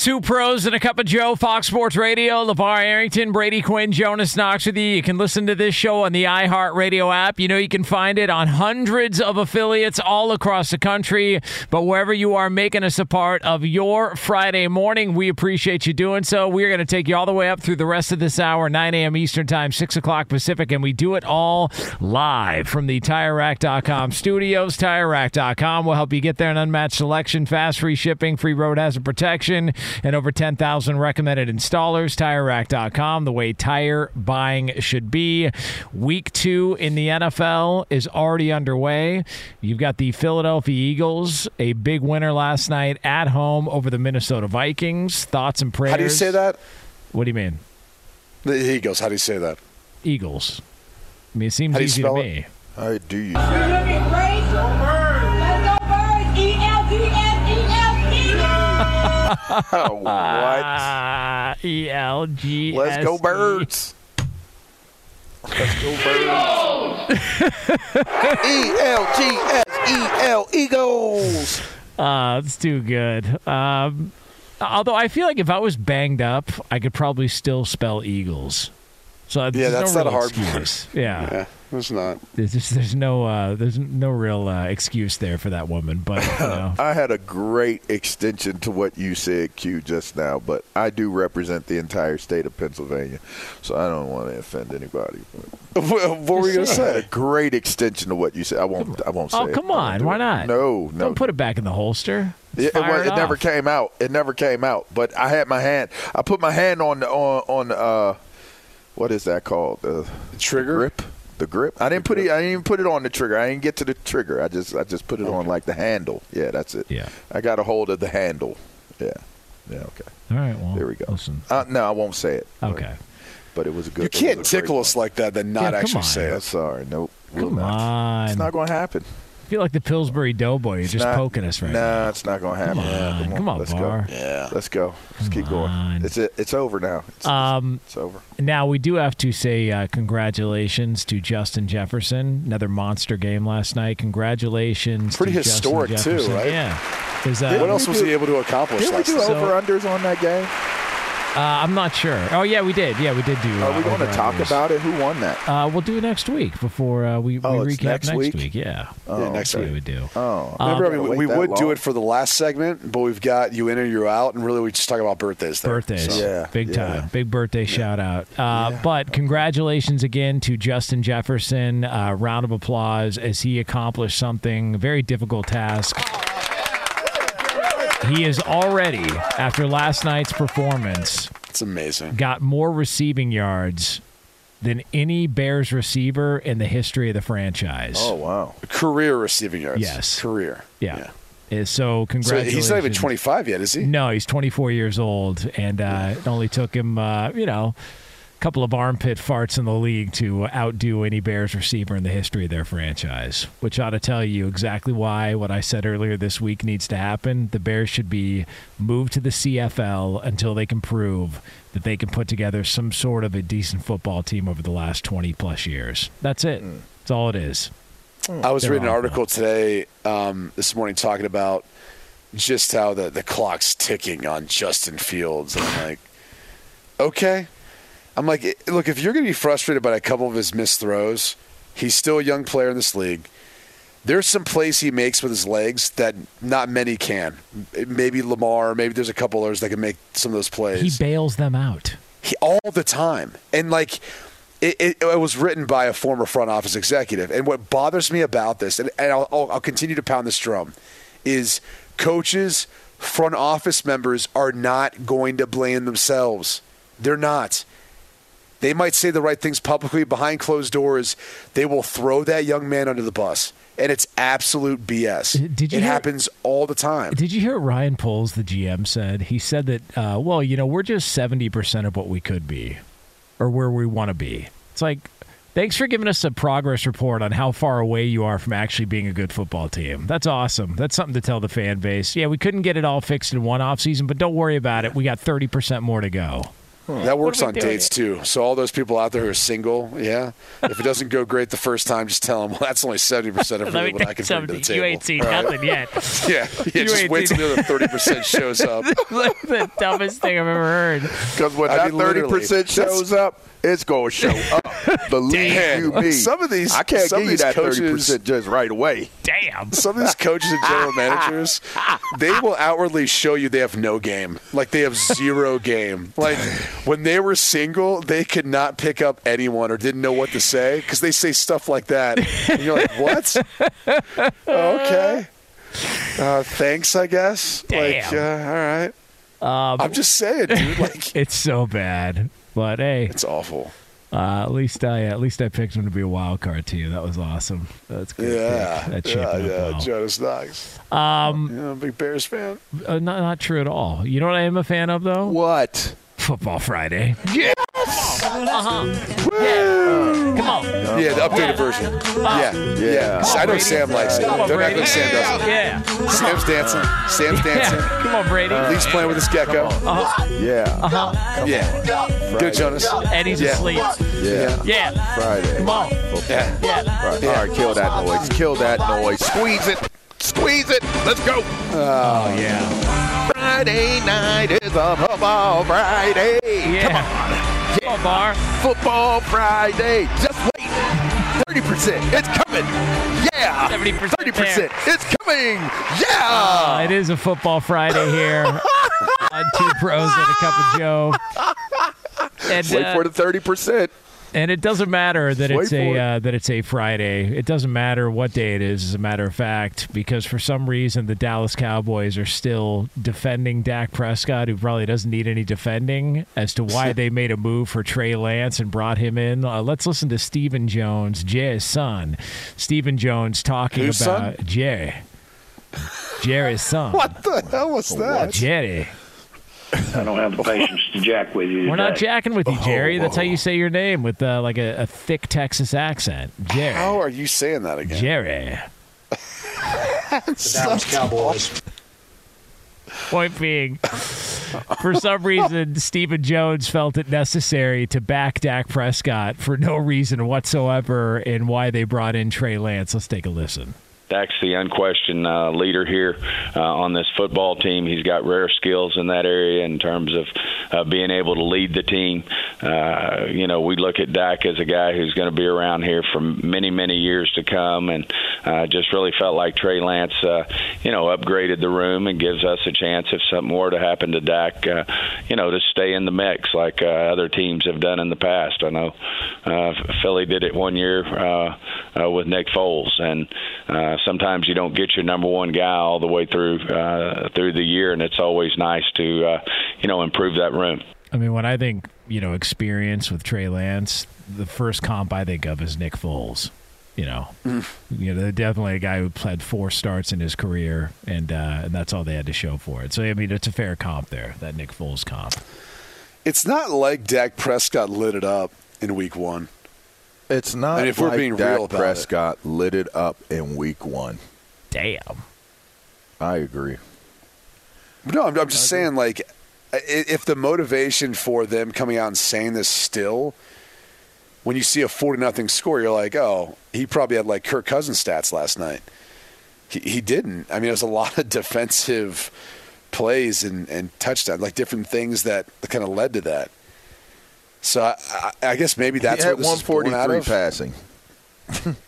Two pros and a cup of Joe, Fox Sports Radio, LaVar Arrington, Brady Quinn, Jonas Knox with you. You can listen to this show on the iHeartRadio app. You know, you can find it on hundreds of affiliates all across the country. But wherever you are making us a part of your Friday morning, we appreciate you doing so. We're going to take you all the way up through the rest of this hour, 9 a.m. Eastern Time, 6 o'clock Pacific, and we do it all live from the TireRack.com studios. TireRack.com will help you get there an unmatched selection, fast free shipping, free road hazard protection and over 10,000 recommended installers. TireRack.com, the way tire buying should be. Week two in the NFL is already underway. You've got the Philadelphia Eagles, a big winner last night at home over the Minnesota Vikings. Thoughts and prayers? How do you say that? What do you mean? The Eagles. How do you say that? Eagles. I mean, it seems How do you easy to me. it? How do you? What? E L G. Let's go birds. Let's go birds. E L G S E L Eagles. Uh, it's too good. Um, although I feel like if I was banged up, I could probably still spell Eagles. So Yeah, there's that's no not a hard excuse. Yeah. Yeah, it's not. There's just there's no uh, there's no real uh, excuse there for that woman. But you know, I had a great extension to what you said, Q, just now, but I do represent the entire state of Pennsylvania, so I don't want to offend anybody. But what were you going to say? A great extension to what you said. I won't. I won't say. oh come I won't on, why it. not? No, no. Don't put it back in the holster. It, it, it never came out. It never came out. But I had my hand. I put my hand on the on on uh, what is that called? The Trigger? grip. The grip. I didn't put it. I didn't even put it on the trigger. I didn't get to the trigger. I just I just put it on like the handle. Yeah, that's it. Yeah. I got a hold of the handle. Yeah. Yeah. Okay. All right. Well, There we go. Listen. Uh, no, I won't say it. Okay. But it was a good. You it can't was a great tickle us one. like that, then not Yeah, actually on. say Yeah, it. sorry. Nope. will Come not. on. It's not going to happen. I feel like the Pillsbury Doughboy. You're It's just not- poking us right nah, now. it's not going to happen. Come Yeah, on, come on, Let's Bar. go. Yeah. Let's go. Let's keep going. It's it. It's over now. It's, Um, it's over. Now we do have to say uh, congratulations to Justin Jefferson. Another monster game last night. Congratulations. Pretty to Justin historic, too, right? Yeah. What else was do- he able to accomplish Did we do? So- over unders on that game? Uh, I'm not sure. Oh yeah, we did. Yeah, we did do. Are uh, we going to talk over-unders. about it? Who won that? Uh, we'll do it next week before uh, we, Oh, we recap next week? Yeah. Oh, yeah, next That's week. we would do. Oh, Remember, I mean, wait we that would do it for the last segment, but we've got you in or you're out, and really we just talk about birthdays there. Birthdays. So- Yeah, Big yeah. time. Big birthday shout out. Uh, But congratulations again to Justin Jefferson. Uh, round of applause as he accomplished something very difficult task. He is already, after last night's performance, It's amazing. got more receiving yards than any Bears receiver in the history of the franchise. Oh wow. Career receiving yards. Yes. Career. yeah. Uh, So So congratulations. he's not even 25 yet, is he? No, he's 24 years old, and uh, it only took him, uh, you know, couple of armpit farts in the league to outdo any Bears receiver in the history of their franchise. Which ought to tell you exactly why what I said earlier this week needs to happen. The Bears should be moved to the CFL until they can prove that they can put together some sort of a decent football team over the last 20 plus years. That's it. That's all it is. I was They're reading an article today, um, this morning, talking about just how the, the clock's ticking on Justin Fields. And I'm like, okay. I'm like, look, if you're going to be frustrated by a couple of his missed throws, he's still a young player in this league. There's some plays he makes with his legs that not many can. Maybe Lamar, maybe there's a couple others that can make some of those plays. He bails them out. He, all the time. And like, it, it, it was written by a former front office executive. And what bothers me about this, and, and I'll, I'll, I'll continue to pound this drum, is coaches, front office members are not going to blame themselves. They're not. They might say the right things publicly behind closed doors. They will throw that young man under the bus. And it's absolute BS. Did you it hear- happens all the time. Did you hear Ryan Poles, the GM, said? He said that, uh, well, you know, we're just 70% of what we could be or where we want to be. It's like, thanks for giving us a progress report on how far away you are from actually being a good football team. That's awesome. That's something to tell the fan base. Yeah, we couldn't get it all fixed in one offseason, but don't worry about it. We got 30% more to go. Hmm. That works on doing dates too. So all those people out there who are single, yeah, if it doesn't go great the first time, just tell them, well, that's only seventy percent of really what I can bring to the table. You ain't seen All right? nothing yet. Yeah, yeah. You Just ain't wait till seen- the other thirty percent shows up. the dumbest thing I've ever heard. Because when I that mean, thirty percent shows up, it's gonna show up. Believe Damn. you me. Some of these- I can't give you that thirty percent just right away. Damn. Some of these coaches and general managers, they will outwardly show you they have no game, like they have zero game. Like when they were single, they could not pick up anyone or didn't know what to say because they say stuff like that, and you're like, what? okay. Uh, thanks, I guess. Like, Damn. uh, all right. I'm just saying, dude. Like, It's so bad. But hey, it's awful. Uh, at least I at least I picked him to be a wild card too. That was awesome. That's good. Yeah, That yeah, yeah. well. Jonas Knox. Um, yeah, I'm a big Bears fan. Uh, not not true at all. You know what I am a fan of though? What? Football Friday. Yes. Uh-huh. Woo! Come on. Yeah, the updated version. Yeah, yeah. I know Sam likes it. Come on, Don't act Brady. like Sam doesn't. Yeah. Sam's dancing. Sam's dancing. Yeah. Come on, Brady. Lee's playing with his gecko. Uh-huh. Yeah. Uh-huh. Yeah. Good, Jonas. and he's Yeah. asleep. Yeah. Yeah. Friday. Come on. Yeah. Yeah. Right. All right, kill that noise. Kill that noise. Squeeze it. Squeeze it. Let's go. Oh yeah. Friday night is a football Friday. Yeah. Come on, Bar. Football Friday. Just wait. 30%. It's coming. Yeah. 70% 30%. It's coming. Yeah. Uh, it is a football Friday here on Two Pros and a Cup of Joe. And, wait uh, for the 30%. And it doesn't matter that Wait it's a it. uh, that it's a Friday. It doesn't matter what day it is, as a matter of fact, because for some reason the Dallas Cowboys are still defending Dak Prescott, who probably doesn't need any defending, as to why they made a move for Trey Lance and brought him in. Uh, let's listen to Stephen Jones, Jay's son. Stephen Jones talking Whose about son? Jay. Jerry's son. What the hell was that? Jerry. I don't have the patience to jack with you. We're not jacking with you, Jerry. That's how you say your name with uh, like a, a thick Texas accent. Jerry. How are you saying that again? Jerry. Dallas Cowboys. Point being, for some reason, Stephen Jones felt it necessary to back Dak Prescott for no reason whatsoever and why they brought in Trey Lance. Let's take a listen. Dak's the unquestioned uh, leader here uh, on this football team. He's got rare skills in that area in terms of uh, being able to lead the team. Uh, you know, we look at Dak as a guy who's going to be around here for many, many years to come, and uh, just really felt like Trey Lance, uh, you know, upgraded the room and gives us a chance if something were to happen to Dak, uh, you know, to stay in the mix like uh, other teams have done in the past. I know uh, Philly did it one year uh, uh, with Nick Foles, and uh, sometimes you don't get your number one guy all the way through uh, through the year, and it's always nice to uh, you know improve that room. I mean, when I think you know experience with Trey Lance, the first comp I think of is Nick Foles. You know, Mm. you know, definitely a guy who had four starts in his career, and uh, and that's all they had to show for it. So I mean, it's a fair comp there, that Nick Foles comp. It's not like Dak Prescott lit it up in week one. It's not And if we're being Dak real about it. Prescott lit it up in week one. Damn. I agree. No, I'm, I'm just saying, like, if the motivation for them coming out and saying this still, when you see a 40 nothing score, you're like, oh, he probably had like Kirk Cousins stats last night. He, he didn't. I mean, it was a lot of defensive plays and, and touchdowns, like different things that kind of led to that. So I, I, I guess maybe that's what this is born out 143 of. passing.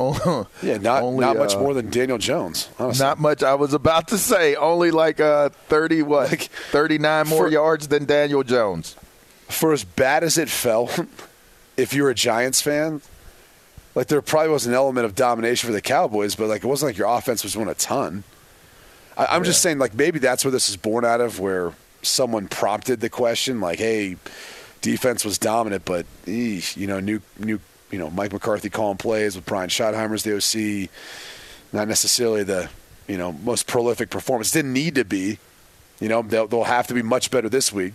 Oh, Yeah, not only, not much uh, more than Daniel Jones. Honestly. Not much. I was about to say only like uh, thirty what, Like, thirty nine more for- yards than Daniel Jones. for as bad as it felt, if you're a Giants fan, like there probably was an element of domination for the Cowboys, but like it wasn't like your offense was doing a ton. I, I'm just saying, like maybe that's where this is born out of, where someone prompted the question, like, "Hey, defense was dominant, but eesh, you know, new new you know Mike McCarthy calling plays with Brian Schottenheimer's the OC, not necessarily the you know most prolific performance. Didn't need to be, you know, they'll, they'll have to be much better this week."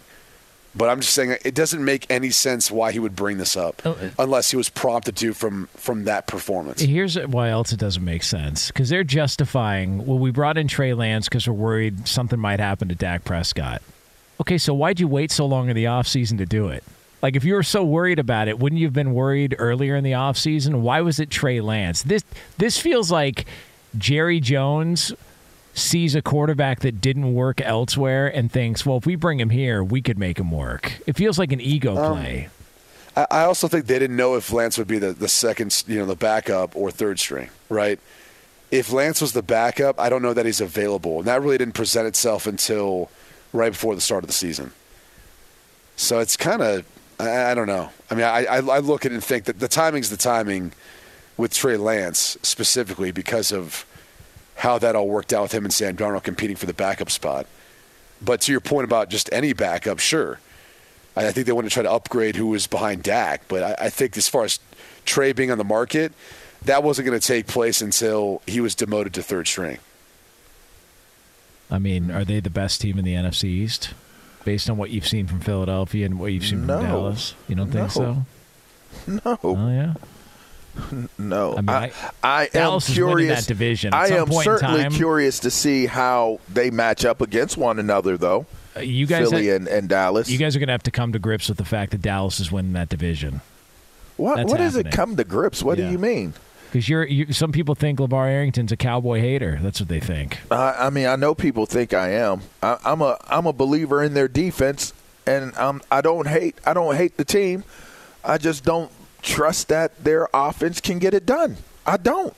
But I'm just saying it doesn't make any sense why he would bring this up Oh, unless he was prompted to from from that performance. Here's why else it doesn't make sense because they're justifying. Well, we brought in Trey Lance because we're worried something might happen to Dak Prescott. Okay, so why'd you wait so long in the offseason to do it? Like, if you were so worried about it, wouldn't you have been worried earlier in the offseason? Why was it Trey Lance? This this feels like Jerry Jones sees a quarterback that didn't work elsewhere and thinks, well, if we bring him here, we could make him work. It feels like an ego um, play. I, I also think they didn't know if Lance would be the, the second, you know, the backup or third string, right? If Lance was the backup, I don't know that he's available, and that really didn't present itself until right before the start of the season. So it's kind of, I, I don't know. I mean, I, I, I look at it and think that the timing's the timing with Trey Lance specifically because of how that all worked out with him and Sam Darnold competing for the backup spot. But to your point about just any backup, sure. I I think they want to try to upgrade who was behind Dak, but I, I think as far as Trey being on the market, that wasn't going to take place until he was demoted to third string. I mean, are they the best team in the NFC East based on what you've seen from Philadelphia and what you've seen No. from Dallas? You don't think No. so? No, Oh yeah. no. I mean, I, I am Dallas is winning curious. that division. I am certainly time- curious to see how they match up against one another, though. Uh, You guys, Philly ha- and, and Dallas. you guys are going to have to come to grips with the fact that Dallas is winning that division what that's what does it come to grips? What Yeah. do you mean? Because you're. You, some people think LaVar Arrington's a cowboy hater. That's what they think. I, I mean, I know people think I am. I, I'm a I'm a believer in their defense, and I'm I don't hate I don't hate the team. I just don't trust that their offense can get it done. I don't.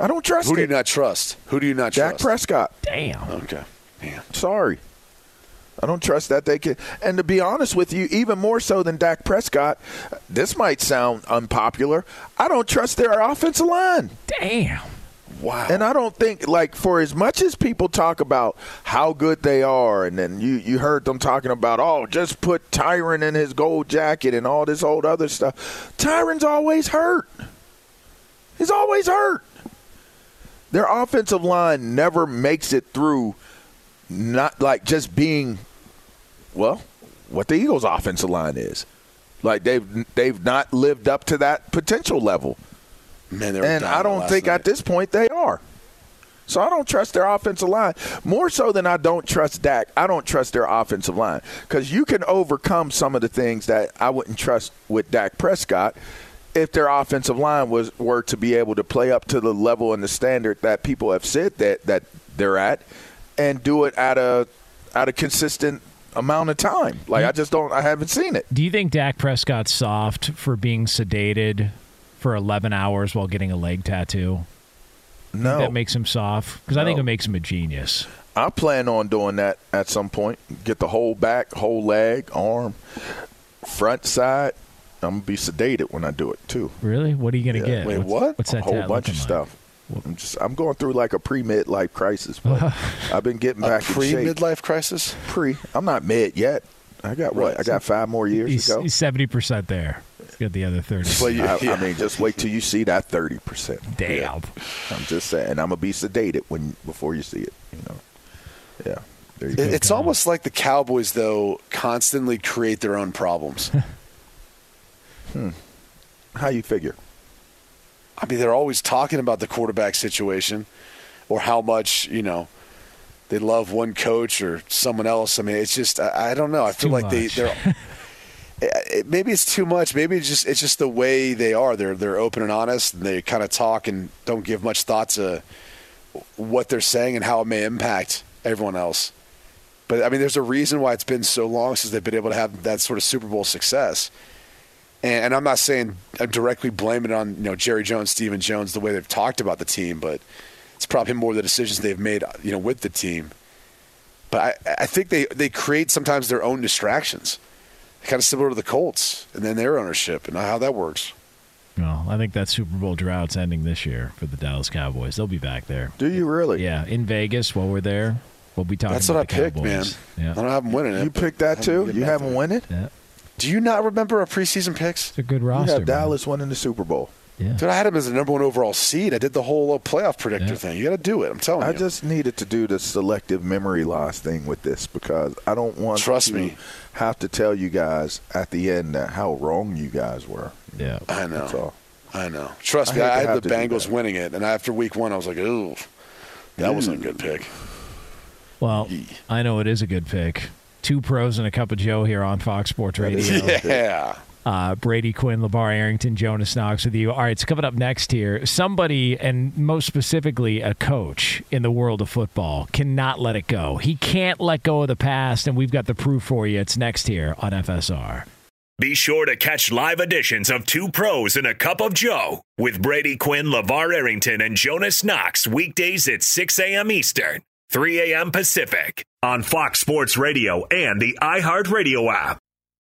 I don't trust Who do you it. not trust? Who do you not Dak trust? Prescott. Damn. Okay. Man. Sorry. I don't trust that they can. And to be honest with you, even more so than Dak Prescott, this might sound unpopular. I don't trust their offensive line. Damn. Wow. And I don't think like for as much as people talk about how good they are, and then you you heard them talking about oh just put Tyron in his gold jacket and all this old other stuff. Tyron's always hurt. He's always hurt. Their offensive line never makes it through. Not like just being, well, what the Eagles' offensive line is. Like they've they've not lived up to that potential level Man, and I don't think night. at this point they are. So I don't trust their offensive line more so than I don't trust Dak. I don't trust their offensive line because you can overcome some of the things that I wouldn't trust with Dak Prescott if their offensive line was were to be able to play up to the level and the standard that people have said that that they're at, and do it at a at a consistent amount of time. Like I mm-hmm. just don't. I haven't seen it. Do you think Dak Prescott's soft for being sedated for 11 hours while getting a leg tattoo? No, That makes him soft? Because I think it makes him a genius. I plan on doing that at some point. Get the whole back, whole leg, arm, front side. I'm gonna be sedated when I do it too. Really? What are you going to Yeah. get? Wait, What's- what? What's that? a whole bunch of like? stuff. I'm just I'm going through like a pre midlife crisis, but I've been getting back pre midlife crisis. Pre. I'm not mid yet. I got what? Right. I got five more years He's, to go. he's 70% there. He's got the other 30. Well, you- I, yeah. I mean, just wait till you see that thirty percent. Damn. I'm just saying, I'm gonna be sedated when before you see it. You know. Yeah. There you It- go. it's almost like the Cowboys, though, constantly create their own problems. hmm. How you figure? I mean, they're always talking about the quarterback situation or how much, you know, they love one coach or someone else. I mean, it's just, I, I don't know. I feel too like they, they're. it- eh, eh, maybe it's too much. Maybe it's just it's just the way they are. They're they're open and honest, and they kind of talk and don't give much thought to what they're saying and how it may impact everyone else. But I mean, there's a reason why it's been so long since they've been able to have that sort of Super Bowl success. And, and I'm not saying I'm directly blaming it on you know Jerry Jones, Stephen Jones, the way they've talked about the team, but it's probably more the decisions they've made you know with the team. But I, I think they, they create sometimes their own distractions, kind of similar to the Colts and then their ownership and how that works. Well, I think that Super Bowl drought's ending this year for the Dallas Cowboys. They'll be back there. Do you really? Yeah, in Vegas while we're there. We'll be talking That's what I about the picked, man. Cowboys. I don't have them winning it. You picked that too. You haven't there. won it. yeah. Do you not remember our preseason picks? It's a good You roster. have man. Dallas winning the Super Bowl. Yeah. Dude, I had him as the number one overall seed. I did the whole uh, playoff predictor Yeah. thing. You got to do it. I'm telling I you. I just needed to do the selective memory loss thing with this because I don't want Trust to me. have to tell you guys at the end that how wrong you guys were. Yeah. I know. I know. Trust I me, I had the Bengals winning it, and after week one, I was like, ooh, that wasn't a good pick. Well, I know it is a good pick. Two pros and a cup of Joe here on Fox Sports Radio. Yeah. Uh, Brady Quinn, LaVar Arrington, Jonas Knox with you. All right, so coming up next here, somebody, and most specifically a coach in the world of football, cannot let it go. He can't let go of the past, and we've got the proof for you. It's next here on FSR. Be sure to catch live editions of Two Pros and a Cup of Joe with Brady Quinn, LaVar Arrington, and Jonas Knox weekdays at 6 a.m. Eastern, 3 a.m. Pacific on Fox Sports Radio and the iHeartRadio app.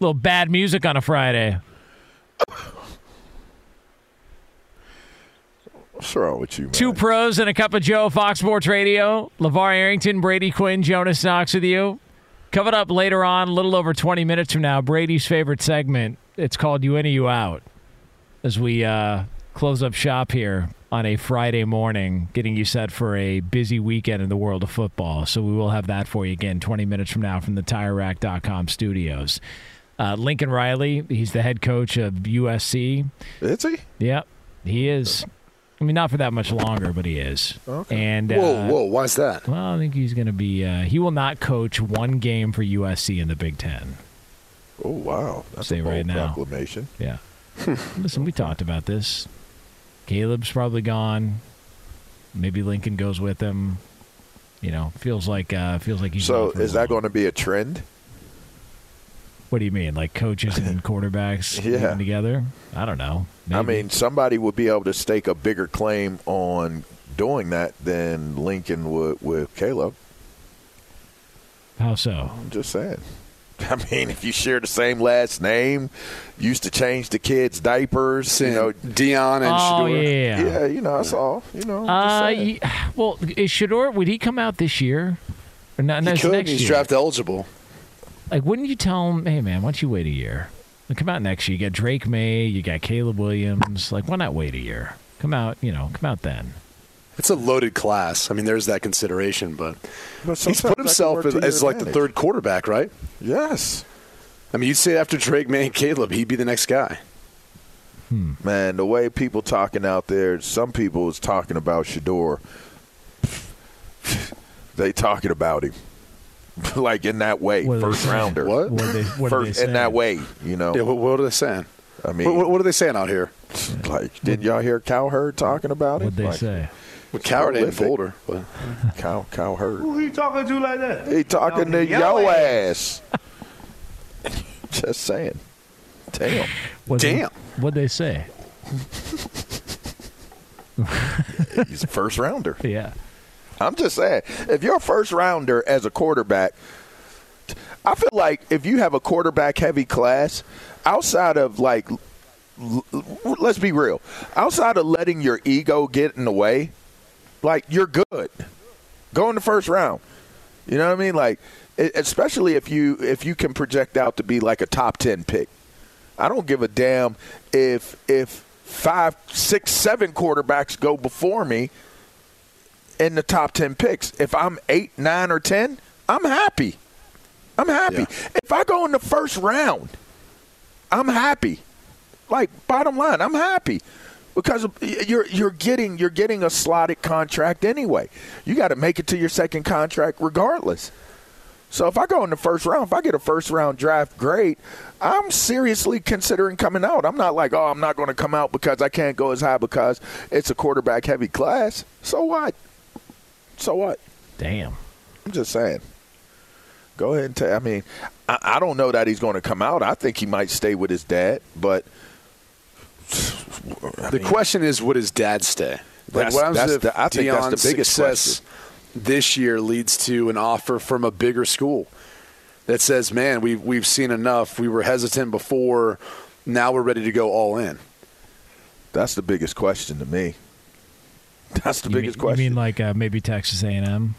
little bad music on a Friday. What's wrong with you, man? Two pros and a cup of Joe, Fox Sports Radio. LaVar Arrington, Brady Quinn, Jonas Knox with you. Coming up later on, a little over 20 minutes from now, Brady's favorite segment. It's called You In or You Out. As we uh, close up shop here on a Friday morning, getting you set for a busy weekend in the world of football. So we will have that for you again 20 minutes from now from the TireRack.com studios. Uh, Lincoln Riley, he's the head coach of USC. Is he? Yep, he is. I mean, not for that much longer, but he is. Okay. And whoa, uh, whoa, why's that? Well, I think he's going to be. Uh, he will not coach one game for USC in the Big Ten. Oh wow, that's Say a bold right now. proclamation. Yeah. Listen, we talked about this. Caleb's probably gone. Maybe Lincoln goes with him. You know, feels like uh, feels like he's. So gone for a is that going to be a trend? What do you mean, like coaches and quarterbacks Yeah. getting together? I don't know. I mean, somebody would be able to stake a bigger claim on doing that than Lincoln would with Caleb. how so? I'm just saying. I mean, if you share the same last name, used to change the kids' diapers, you know. Deion and Oh Shedeur. yeah. Yeah, you know, that's all. You know, Uh, saying. well, is Shedeur? Would he come out this year? Or not, He could. next He's year. draft eligible. Like, wouldn't you tell him, hey man, why don't you wait a year? Like, come out next year. You got Drake Maye, you got Caleb Williams. Like, why not wait a year? Come out, you know, come out then. It's a loaded class. I mean, there's that consideration, but But he's put himself as, as like the third quarterback, right? Yes. I mean, you'd say after Drake, Maye, and Caleb, he'd be the next guy. Hmm. Man, the way people talking out there, some people is talking about Shedeur. they talking about him. like in that way, What first rounder. What? What are they, what are they First, in that way, you know. Yeah, what, what are they saying? I mean, What, what, what are they saying out here? like, did y'all hear Cowherd talking about it? What'd they Like, say? Well, Coward ain't prolific. Boulder. But Cow, Cowherd. Who you talking to like that? He talking to yo yo ass. Just saying. Damn. What'd they- Damn. What'd they say? He's a first rounder. Yeah. I'm just saying, if you're a first rounder as a quarterback, I feel like if you have a quarterback heavy class, outside of like, let's be real, outside of letting your ego get in the way, like you're good. Go in the first round. You know what I mean? Like, especially if you if you can project out to be like a top ten pick. I don't give a damn if if five, six, seven quarterbacks go before me in the top 10 picks. If I'm 8, 9 or 10, I'm happy. I'm happy. If I go in the first round, I'm happy. Like bottom line, I'm happy. Because you're you're getting you're getting a slotted contract anyway. You got to make it to your second contract regardless. So if I go in the first round, if I get a first round draft, great. I'm seriously considering coming out. I'm not like, oh, I'm not going to come out because I can't go as high because it's a quarterback heavy class. So what? So what? Damn. I'm just saying. Go ahead and tell. I mean, I, I don't know that he's going to come out. I think he might stay with his dad, but I the mean, question is, would his dad stay? Like, That's- what happens that's if the- I think that's the biggest success this year leads to an offer from a bigger school that says, "Man, we've we've seen enough. We were hesitant before. Now we're ready to go all in." that's the biggest question to me. That's the You biggest mean, question. You mean like uh, maybe Texas A&M?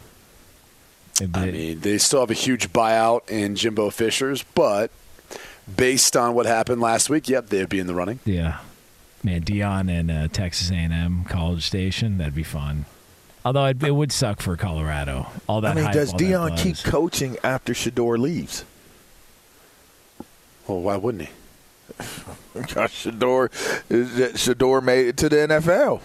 Maybe I mean, they still have a huge buyout in Jimbo Fisher's, but based on what happened last week, yep, they'd be in the running. Yeah, man, Deion and uh, Texas A&M College Station. That'd be fun. Although it, it would suck for Colorado. All that. I mean, hype, does Deion keep coaching after Shedeur leaves? Well, why wouldn't he? Gosh, Shedeur, Shedeur made it to the NFL.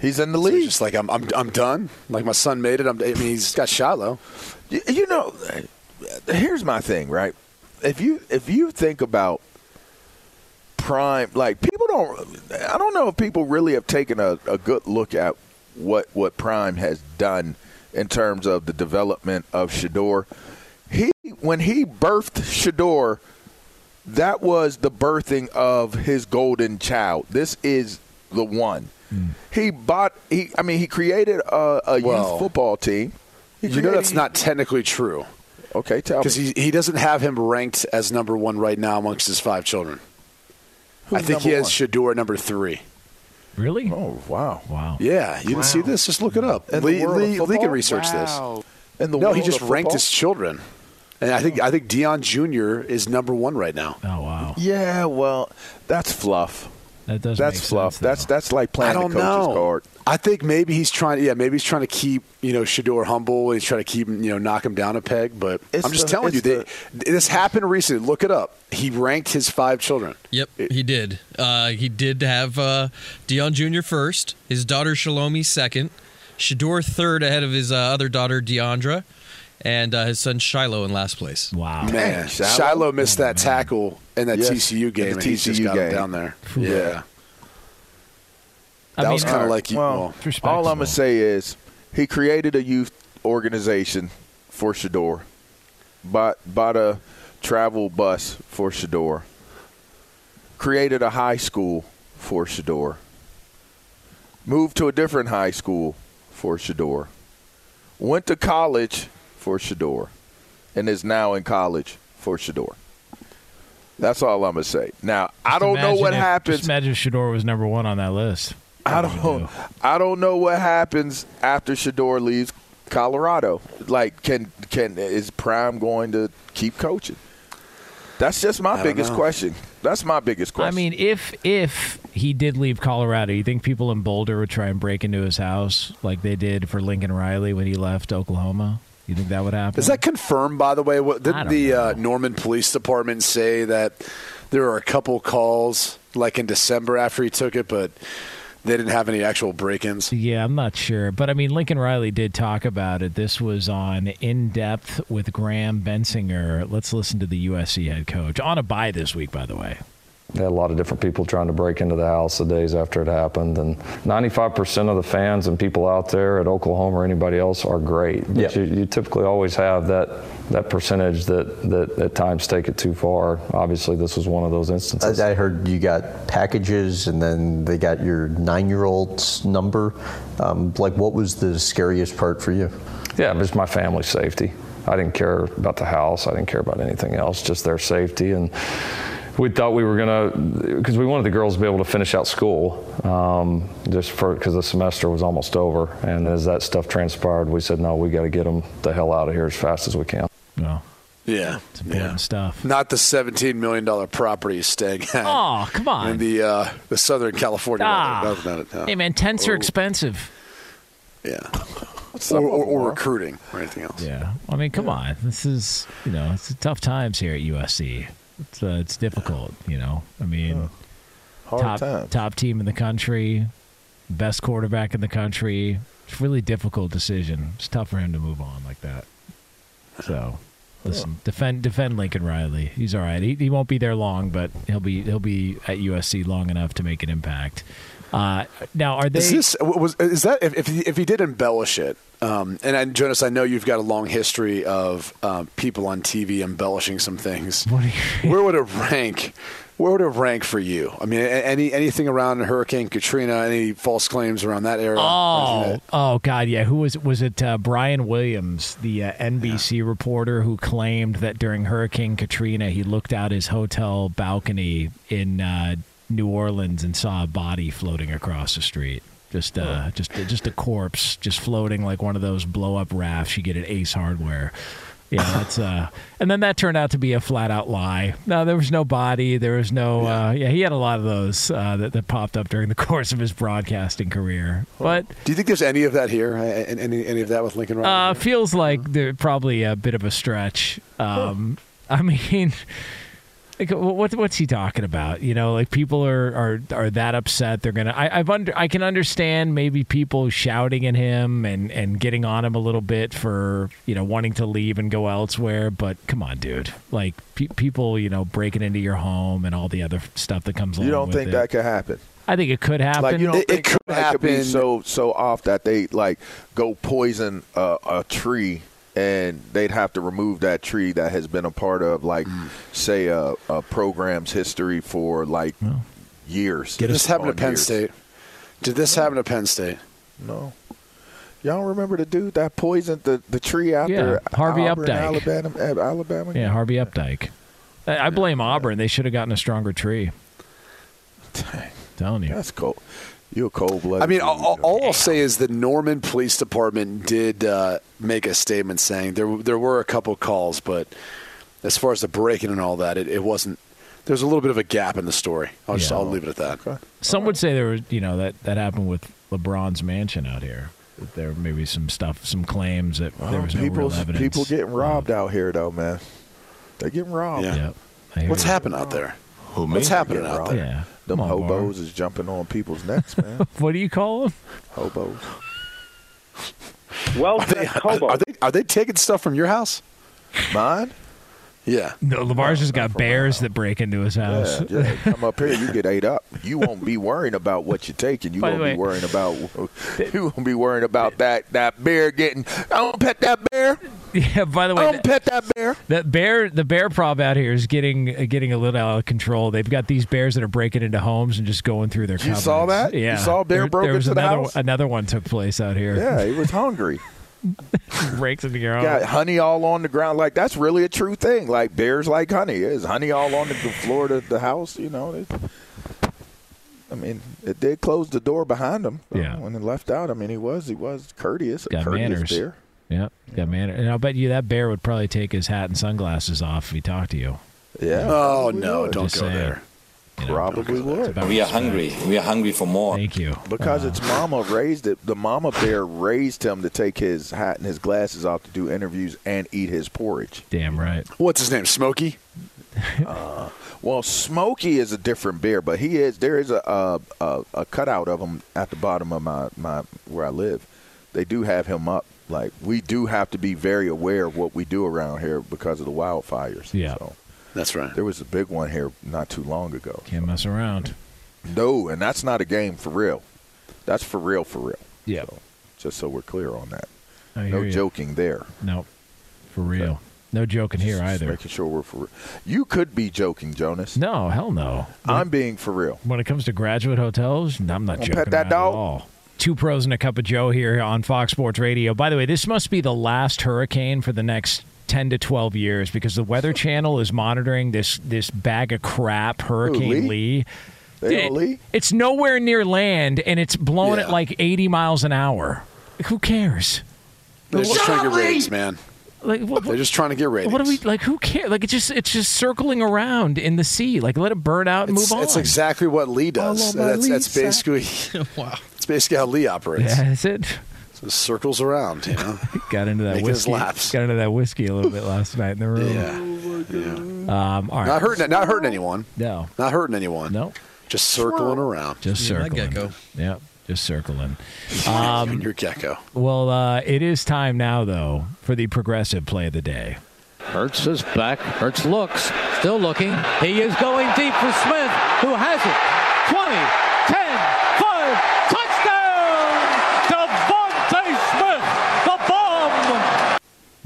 He's in the So he's league. just like I'm, I'm, I'm done. Like my son made it. I'm, I mean, he's got Shiloh. You, you know, here's my thing, right? If you if you think about prime, like people don't, I don't know if people really have taken a, a good look at what what Prime has done in terms of the development of Shedeur. He when he birthed Shedeur, that was the birthing of his golden child. This is the one. Mm. He bought. He, I mean, he created a, a Well, youth football team. He You know that's not technically true Okay, tell me. because he he doesn't have him ranked as number one right now amongst his five children. I think he has one? Shedeur number three. Really? Oh wow! Wow. Yeah, you didn't see this? Just look it up. In the Lee, of Lee, Lee can research this. In the No, he just ranked his children, and I think I think Deion Jr. is number one right now. Oh wow. Yeah, well, that's fluff. That does. That's make fluff. Sense, that's that's like playing I don't the coach's know. card. I think maybe he's trying. Yeah, maybe he's trying to keep you know Shedeur humble. He's trying to keep him, you know knock him down a peg. But It's I'm just the- telling you, it's they, this happened recently. Look it up. He ranked his five children. Yep, he did. Uh, he did have uh, Deion Jr. first, his daughter Shelomi second, Shedeur third ahead of his uh, other daughter Deiondra, and uh, his son Shiloh in last place. Wow. Man, Shiloh? Shiloh, missed that tackle in that Yes, TCU in game, the and he's just TCU got game. down there. Yeah. Yeah, I that mean, was kind of like you. well, Well, all I'm gonna say is he created a youth organization for Shedeur, bought bought a travel bus for Shedeur, created a high school for Shedeur, moved to a different high school for Shedeur, went to college for Shedeur, and is now in college for Shedeur. That's all I'm gonna say. Now I don't know what if- happens. Just imagine if Shedeur was number one on that list. I What don't. do? I don't know what happens after Shador leaves Colorado. Like, can can is Prime going to keep coaching? That's just my biggest know. question. That's my biggest question. I mean, if if he did leave Colorado, you think people in Boulder would try and break into his house like they did for Lincoln Riley when he left Oklahoma? You think that would happen? is that confirmed? By the way, what didn't the uh. Norman Police Department say that there were a couple calls like in December after he took it, but they didn't have any actual break-ins. Yeah, I'm not sure. But I mean, Lincoln Riley did talk about it. This was on In Depth with Graham Bensinger. Let's listen to the USC head coach. On a bye this week, by the way. They had a lot of different people trying to break into the house the days after it happened. And 95% of the fans and people out there at Oklahoma or anybody else are great. But Yep. you, you typically always have that, that percentage that, that at times take it too far. Obviously, this was one of those instances. I I heard you got packages and then they got your nine year old's number. Um, like, what was the scariest part for you? Yeah, just my family's safety. I didn't care about the house. I didn't care about anything else, just their safety. And we thought we were going to, because we wanted the girls to be able to finish out school, um, just for because the semester was almost over. And as that stuff transpired, we said, no, we got to get them the hell out of here as fast as we can. No, Yeah, it's important stuff. not the seventeen million dollar property he's staying at. Oh, come on. in the uh, the Southern California Ah. weather. No, no, no, no. Hey, man, tents are expensive. Yeah. Or, or, or recruiting or anything else. Yeah. I mean, come on. This is, you know, it's tough times here at USC. It's, uh, it's difficult, you know. I mean, top, top team in the country, best quarterback in the country. It's a really difficult decision. It's tough for him to move on like that. So, listen, defend defend Lincoln Riley. He's all right. He, he won't be there long, but he'll be he'll be at USC long enough to make an impact. Uh, now, are they? Is this was is that if if he, if he did embellish it? Um, and, and Jonas, I know you've got a long history of um, people on TV embellishing some things. What you- Where would it rank? Where would it rank for you? I mean, any anything around Hurricane Katrina? Any false claims around that era? Oh, oh God, yeah. Who was was it? Uh, Brian Williams, the uh, NBC reporter, who claimed that during Hurricane Katrina, he looked out his hotel balcony in uh, New Orleans and saw a body floating across the street. Just, uh, just, just a corpse, just floating like one of those blow up rafts you get at Ace Hardware. Yeah, that's uh, and then that turned out to be a flat out lie. No, there was no body. There was no. Yeah, uh, yeah he had a lot of those uh, that, that popped up during the course of his broadcasting career. But do you think there's any of that here? Any any of that with Lincoln Riley? Uh, feels like there probably a bit of a stretch. Um, I mean. Like, what, what's he talking about? You know, like people are are, are that upset. They're gonna. I, I've under. I can understand maybe people shouting at him and and getting on him a little bit for you know wanting to leave and go elsewhere. But come on, dude. Like pe- people, you know, breaking into your home and all the other stuff that comes along. You don't with think it. that could happen? I think it could happen. Like you don't It- it could somebody could be happen. so so off that they like go poison a, a tree and they'd have to remove that tree that has been a part of like Mm. say a, a program's history for like years. Did this happen on at Penn years. State? Did this happen at Penn State? No. Y'all remember the dude that poisoned the, the tree after Yeah, Harvey Auburn, Updike. Alabama, uh, Alabama? yeah, Harvey Updike. I, I blame Auburn. They should have gotten a stronger tree. Telling you. That's cold. You a cold blooded. I mean, all, all I'll say is the Norman Police Department did uh, make a statement saying there there were a couple calls, but as far as the breaking and all that, it, it wasn't. There's a little bit of a gap in the story. I'll just Yeah. I'll leave it at that. Some would say there was, you know, that that happened with LeBron's mansion out here. That there may be some stuff, some claims that there was no people, real evidence. people getting robbed out here though, man. They're getting robbed. Yeah. Yep. What's you. happening out there? Who What's happening out robbed. there? Yeah. Them Come on, Bar. hobos is jumping on people's necks, man. What do you call them? hobos. Well, Are they, are, are they are they taking stuff from your house? Mine? Yeah. No, Lamar's just got bears that break into his house. Yeah, yeah. Come up here, you get ate up. You won't be worrying about what you're taking. You By won't be worrying about. You won't be worrying about that that bear getting. I don't pet that bear. Yeah. By the way, I don't that, pet that bear. that bear, the bear problem out here is getting uh, getting a little out of control. They've got these bears that are breaking into homes and just going through their. You saw cupboards. that? You Yeah. saw a bear there, broke there was into the another, house? Another one took place out here. Yeah, he was hungry. breaks into your own. Got honey all on the ground. Like that's really a true thing. Like bears like honey. Is honey all on the floor of the house? You know. It, I mean, it did close the door behind him. Yeah. When he left out, I mean, he was he was courteous. A Got courteous manners. bear. Yeah, got man. And I'll bet you that bear would probably take his hat and sunglasses off if he talked to you. Yeah. Oh no! Don't Just go saying. there. You know, Probably would. about We are hungry. We are hungry for more. Thank you. Because Uh, its mama raised it. The mama bear raised him to take his hat and his glasses off to do interviews and eat his porridge. damn right. What's his name? Smokey. Well, Smokey is a different bear, but he is. There is a a, a, a cutout of him at the bottom of my, my where I live. They do have him up. Like we do have to be very aware of what we do around here because of the wildfires. Yeah. So That's right. there was a big one here not too long ago. Can't mess around. No, and that's not a game for real. That's for real, for real. Yeah. Just so we're clear on that. I No you. joking there. Nope. For real. No joking here Just either. Making sure we're for real. You could be joking, Jonas. No, hell no. I'm being for real. When it comes to graduate hotels, I'm not Wanna joking pet that around dog? at all. Two pros and a cup of Joe here on Fox Sports Radio. By the way, this must be the last hurricane for the next 10 to 12 years because the Weather Channel is monitoring this this bag of crap, Hurricane Lee? Lee. It- don't? It's nowhere near land and it's blowing Yeah. at like 80 miles an hour. Who cares? They're just trying to get ratings, man. Like what, They're just trying to get ratings. what do we like? Who cares? Like it's just it's just circling around in the sea. Like let it burn out and It's, move on. it's exactly what Lee does. All on my That's, that's basically wow. it's basically how Lee operates. yeah, that's it. So circles around, you know. Got into that Making whiskey. laps. Got into that whiskey a little bit last night in the room. yeah. Um, all right. Not hurting. Not hurting anyone. No. Not hurting anyone. No. Just circling around. Just Yeah, circling. gecko. Yeah. Just circling. Um, your gecko. Well, uh, it is time now, though, for the progressive play of the day. Hurts is back. Hurts looks, still looking. He is going deep for Smith, who has it. 20, 10, 5, touchdown! DeVonta Smith, the bomb!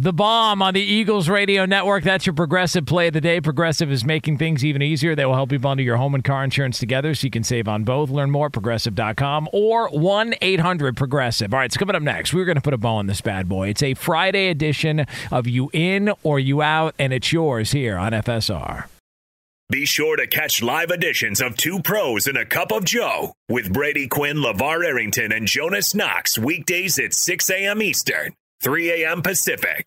The bomb on the Eagles radio network. That's your progressive play of the day. Progressive is making things even easier. They will help you bundle your home and car insurance together so you can save on both. Learn more at progressive.com or 1 800 Progressive. All right, so coming up next, we're going to put a bow on this bad boy. It's a Friday edition of You In or You Out, and it's yours here on FSR. Be sure to catch live editions of Two Pros and a Cup of Joe with Brady Quinn, LaVar Arrington, and Jonas Knox weekdays at 6 a.m. Eastern, 3 a.m. Pacific.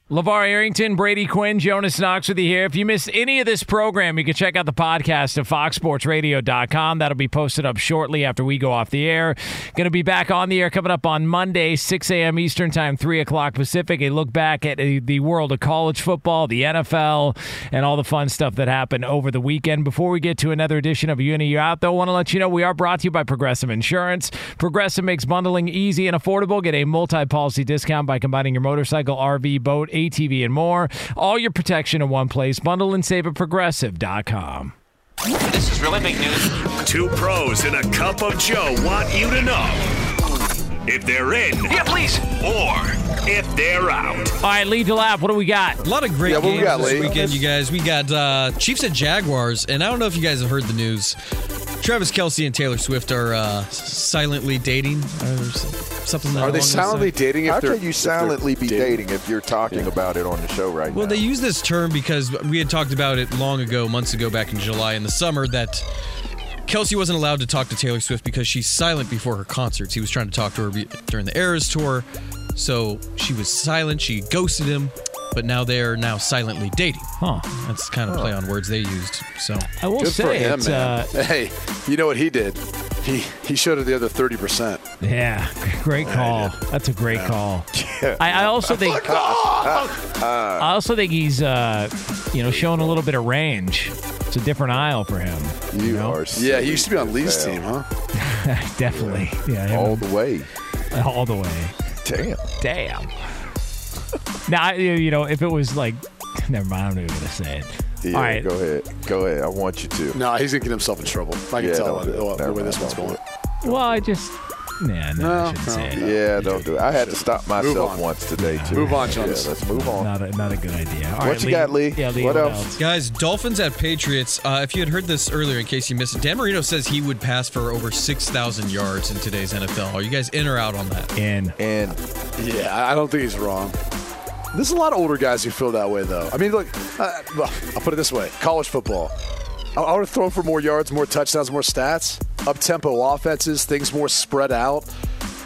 LaVar Arrington, Brady Quinn, Jonas Knox with you here. If you missed any of this program, you can check out the podcast at foxsportsradio.com. That'll be posted up shortly after we go off the air. Going to be back on the air coming up on Monday, 6 a.m. Eastern Time, 3 o'clock Pacific. A look back at the world of college football, the NFL, and all the fun stuff that happened over the weekend. Before we get to another edition of You In, You Out, though, I want to let you know we are brought to you by Progressive Insurance. Progressive makes bundling easy and affordable. Get a multi policy discount by combining your motorcycle, RV, boat, ATV, and more. All your protection in one place. Bundle and save at progressive.com. This is really big news. Two pros and a cup of Joe want you to know if they're in. Yeah, please. Or if they're out. All right, lead to laugh. What do we got? A lot of great Yeah, what we games got, this Lee? weekend, you guys. We got uh, Chiefs and Jaguars, and I don't know if you guys have heard the news. Travis Kelce and Taylor Swift are uh, silently dating, or s- something. Are they silently lines. dating? If How they're, can you silently be dating if you're talking about it on the show right Well, now? Well, they use this term because we had talked about it long ago, months ago, back in July in the summer, that Kelce wasn't allowed to talk to Taylor Swift because she's silent before her concerts. He was trying to talk to her during the Eras tour, so she was silent. She ghosted him, but now they're now silently dating. Huh. That's kind of play on words they used. So I will Good say for him, it's, man. uh, hey, you know what he did? He he showed it the other thirty percent. Yeah, great call. That's a great call. I, I also think I also think he's uh, you know showing a little bit of range. It's a different aisle for him. You, know? are. Yeah, he used to be on Lee's Hell. team, huh? Definitely. Yeah, him all the way. all the way. Damn. Damn. Now I- you know if it was like, never mind. I'm not even gonna say it. Yeah, all right. go ahead. Go ahead. I want you to. No, he's gonna get himself in trouble. I can Yeah, tell don't do it. the, the Never way this mind, one's don't going. Well, I just. Nah, no, I shouldn't say it. Yeah, don't do it. I had to stop myself on. once today too. Move on, Yeah, Jonas. let's move on. Not a, not a good idea. All What right, you got, Lee? Yeah, Lee. What What, else? else? Guys, Dolphins at Patriots. Uh, if you had heard this earlier, in case you missed it, Dan Marino says he would pass for over 6,000 yards in today's NFL. Are you guys in or out on that? In. And Yeah, I I don't think he's wrong. There's a lot of older guys who feel that way, though. I mean, look, uh, I'll put it this way: college football. I, I would throw for more yards, more touchdowns, more stats, up tempo offenses, things more spread out.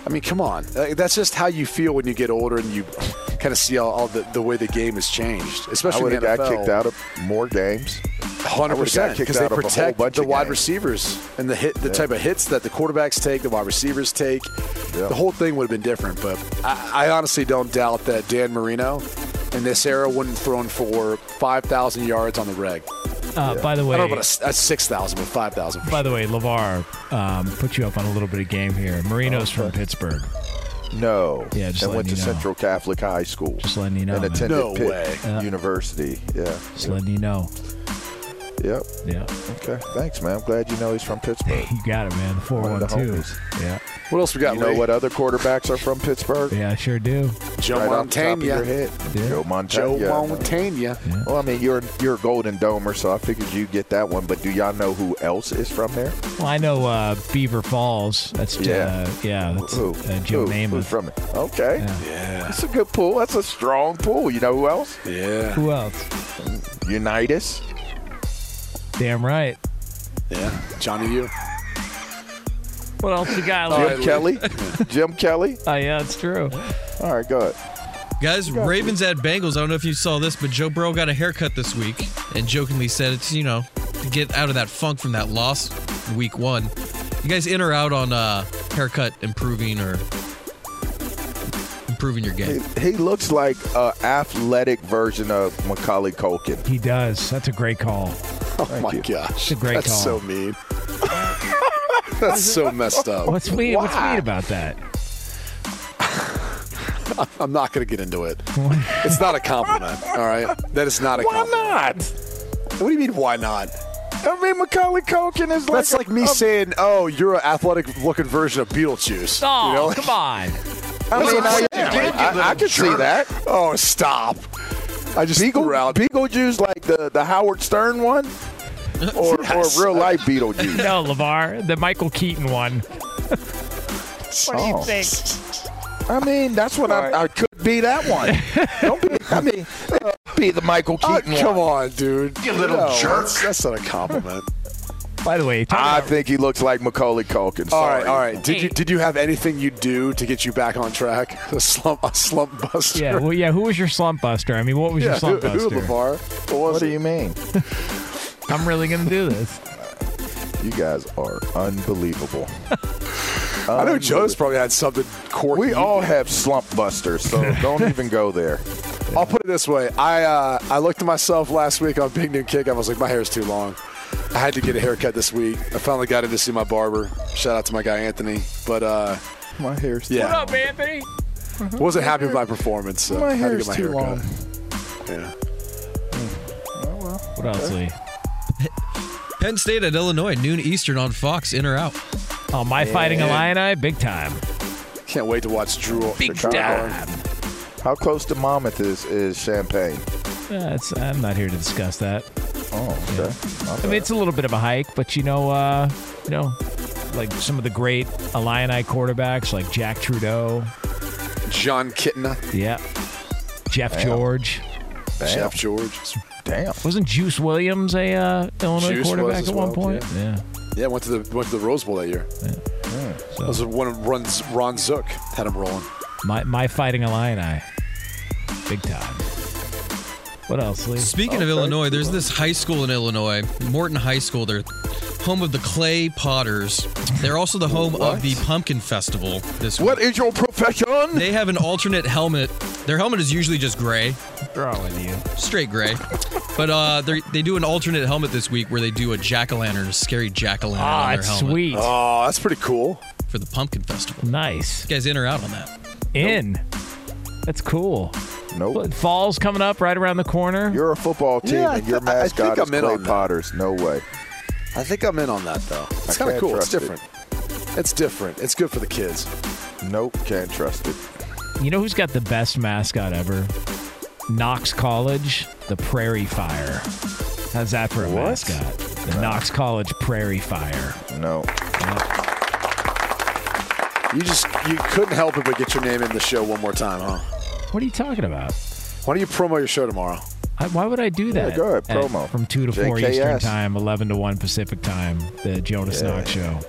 I mean, come on, Uh, that's just how you feel when you get older and you kind of see all, all the, the way the game has changed, I especially would in have got kicked out of more games. Hundred I would've got percent because they out of a whole protect the wide games. receivers and the hit, the Yeah. type of hits that the quarterbacks take, the wide receivers take. Yeah. The whole thing would have been different. But I, I honestly don't doubt that Dan Marino in this era wouldn't have thrown for five thousand yards on the reg. Uh, By the way, I way, don't know about a, a six thousand, but five thousand. by the way, LaVar um, put you up on a little bit of game here. Marino's from Pittsburgh. No. Yeah, just and went to you know. Central Catholic High School. Just letting you know, And attended No Pitt way. University. Yeah. Just letting you know. Yep. Yeah, Okay. Thanks, man. I'm glad you know he's from Pittsburgh. you got it, man. Four One one of the two. homies. Yeah, What else we got? You know Lee? what other quarterbacks are from Pittsburgh? yeah, I sure do. Joe right off the top of your Montana. head. Yeah. Joe Montana. Joe Montana. Well, I mean, you're you're a Golden Domer, so I figured you'd get that one. But do y'all know who else is from there? Well, I know uh, Beaver Falls. That's Yeah. uh, yeah. That's Who? uh, Joe Who? Namath. Who's from it? Okay. Yeah. Yeah. That's a good pool. That's a strong pool. You know who else? Yeah. Who else? Unitas. Damn right. Yeah. Johnny you. What else you got? All Jim right, Kelly. Jim Kelly. Oh yeah, it's true. All right, go ahead. Guys, Ravens at Bengals. I don't know if you saw this, but Joe Burrow got a haircut this week and jokingly said it's, you know, to get out of that funk from that loss week one. You guys in or out on uh, haircut improving or improving your game? He, he looks like an athletic version of Macaulay Culkin. He does. That's a great call. Oh my you. gosh. It's a great That's call. so mean. That's so messed up. What's mean? What's Why? mean about that? I'm not going to get into it. It's not a compliment. All right. That is not a compliment. Why compliment. not? What do you mean? Why not? I mean, Macaulay Culkin is like That's a- like me a- saying, "Oh, you're an athletic-looking version of Beetlejuice." Oh, you know? come on. I mean, I, I'm. I, I can see that. Oh, stop! I just Beagle, threw out. Beetlejuice, like the, the Howard Stern one, or, Yes. or real life Beetlejuice. No, LaVar, the Michael Keaton one. What do you Oh. think? I mean, that's what I, I could be. That one. Don't be. I mean, uh, be the Michael Oh, Keaton come one. on, dude. You little jerk. That's, that's not a compliment. By the way, I about- think he looks like Macaulay Culkin. all Sorry. right, all right. Did you did you have anything you do to get you back on track? A slump, a slump buster. yeah, well, yeah. Who was your slump buster? I mean, what was yeah. your slump who, who, buster? LaVar? What was What do you mean? I'm really gonna do this. You guys are unbelievable. I know Joe's probably had something quirky. We all have slump busters, so don't even go there. I'll put it this way: I uh, I looked at myself last week on Big Noon Kick. I was like, my hair's too long. I had to get a haircut this week. I finally got in to see my barber. Shout out to my guy Anthony. But uh, My hair's yeah, What up, Anthony? wasn't happy with my performance. So My I had to hair's get my too hair long. cut. Yeah. What else, Lee? Penn State at Illinois, noon Eastern on Fox. In or out? Oh, my fighting Illini, big time. Can't wait to watch Drew. Big Drew time. How close to Monmouth is, is Champaign? Uh, it's, I'm not here to discuss that. Oh, okay. I mean, it's a little bit of a hike, but you know, uh, you know, like some of the great Illini quarterbacks, like Jack Trudeau, Jon Kitna, yeah, Jeff Damn. George. Damn. Jeff George. Damn. Wasn't Juice Williams a uh, Illinois Juice quarterback as at one well, point? Yeah. Yeah, went to the went to the Rose Bowl that year. So, That was one of Ron, Ron Zook had him rolling. my my fighting Illini, big time. What else, Lee? Speaking of Illinois, there's this high school in Illinois, Morton High School. They're home of the Clay Potters. They're also the home of the Pumpkin Festival this week. What is your profession? They have an alternate helmet. Their helmet is usually just gray. Throwing you. Straight gray. But uh, they they do an alternate helmet this week where they do a jack o' lantern, a scary jack o' lantern Ah, on their helmet. sweet. Oh, that's pretty cool. For the Pumpkin Festival. Nice. You guys in or out on that? In. That's cool. Nope. Fall's coming up right around the corner. You're a football team Yeah, and your th- I mascot think is I'm in Clay on that. Potters. No way. I think I'm in on that though. It's kind of cool. It's trust it. different. It's different. It's good for the kids. Nope, can't trust it. You know who's got the best mascot ever? Knox College, the Prairie Fire. How's that for a What? mascot? The Knox College Prairie Fire. No. You just you couldn't help it but get your name in the show one more time, huh? What are you talking about? Why don't you promo your show tomorrow? I, why would I do Yeah, that? go ahead, promo. From 2 to 4 JKS. Eastern Time, 11 to 1 Pacific Time, the Jonas Yeah. Knox Show.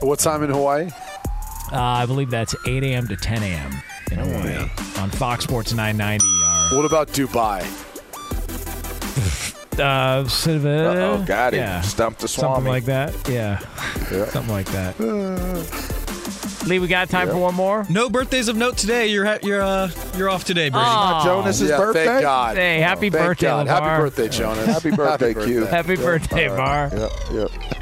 What time in Hawaii? Uh, I believe that's 8 a.m. to 10 a.m. in Hawaii on Fox Sports 990. What about Dubai? Uh, sort of, uh, Uh-oh, got him. yeah, Stumped the something like that. Yeah, Yeah. something like that. Lee, we got time for one more. No birthdays of note today. You're ha- you're uh, you're off today, Brady. Aw. Jonas's yeah, birthday? Thank God. Hey, happy Thank birthday, God. Happy birthday, Jonas. Happy birthday, Q. Happy birthday, All Bar. Yep, yep.